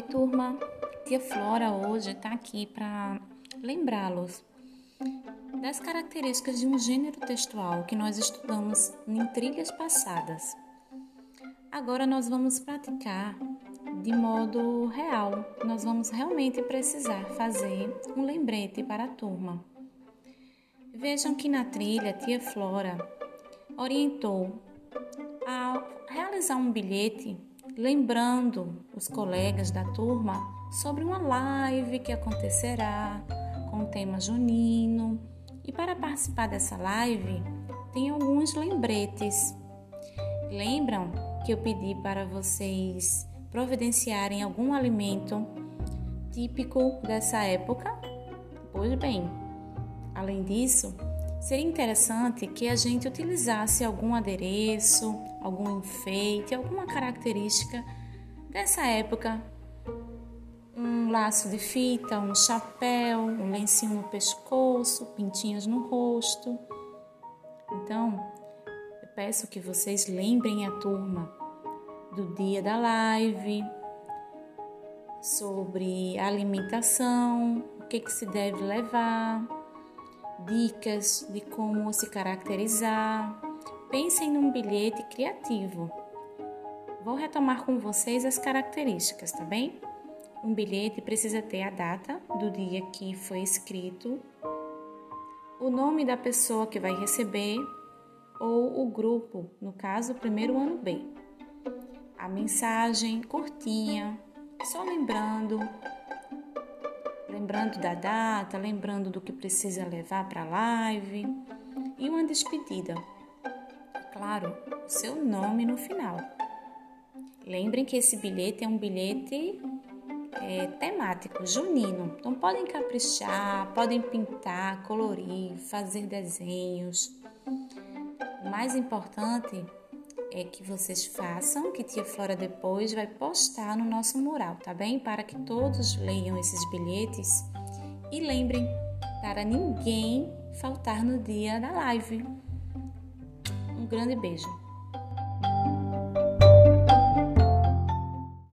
turma! Tia Flora hoje está aqui para lembrá-los das características de um gênero textual que nós estudamos em trilhas passadas. Agora nós vamos praticar de modo real. Nós vamos realmente precisar fazer um lembrete para a turma. Vejam que na trilha Tia Flora orientou a realizar um bilhete lembrando os colegas da turma sobre uma live que acontecerá com o tema junino. E para participar dessa live, tem alguns lembretes. Lembram que eu pedi para vocês providenciarem algum alimento típico dessa época? Pois bem, além disso, seria interessante que a gente utilizasse algum adereço, algum enfeite, alguma característica dessa época. Um laço de fita, um chapéu, um lencinho no pescoço, pintinhos no rosto. Então, eu peço que vocês lembrem a turma do dia da live, sobre alimentação, o que, que se deve levar, dicas de como se caracterizar Pensem num bilhete criativo. Vou retomar com vocês as características, tá bem? Um bilhete precisa ter a data do dia que foi escrito, o nome da pessoa que vai receber ou o grupo, no caso, primeiro ano B. A mensagem curtinha, só lembrando, lembrando da data, lembrando do que precisa levar para a live e uma despedida claro, o seu nome no final. Lembrem que esse bilhete é um bilhete é, temático, junino. Então podem caprichar, podem pintar, colorir, fazer desenhos. O mais importante é que vocês façam, que Tia Flora depois vai postar no nosso mural, tá bem? Para que todos leiam esses bilhetes e lembrem para ninguém faltar no dia da live. Um grande beijo.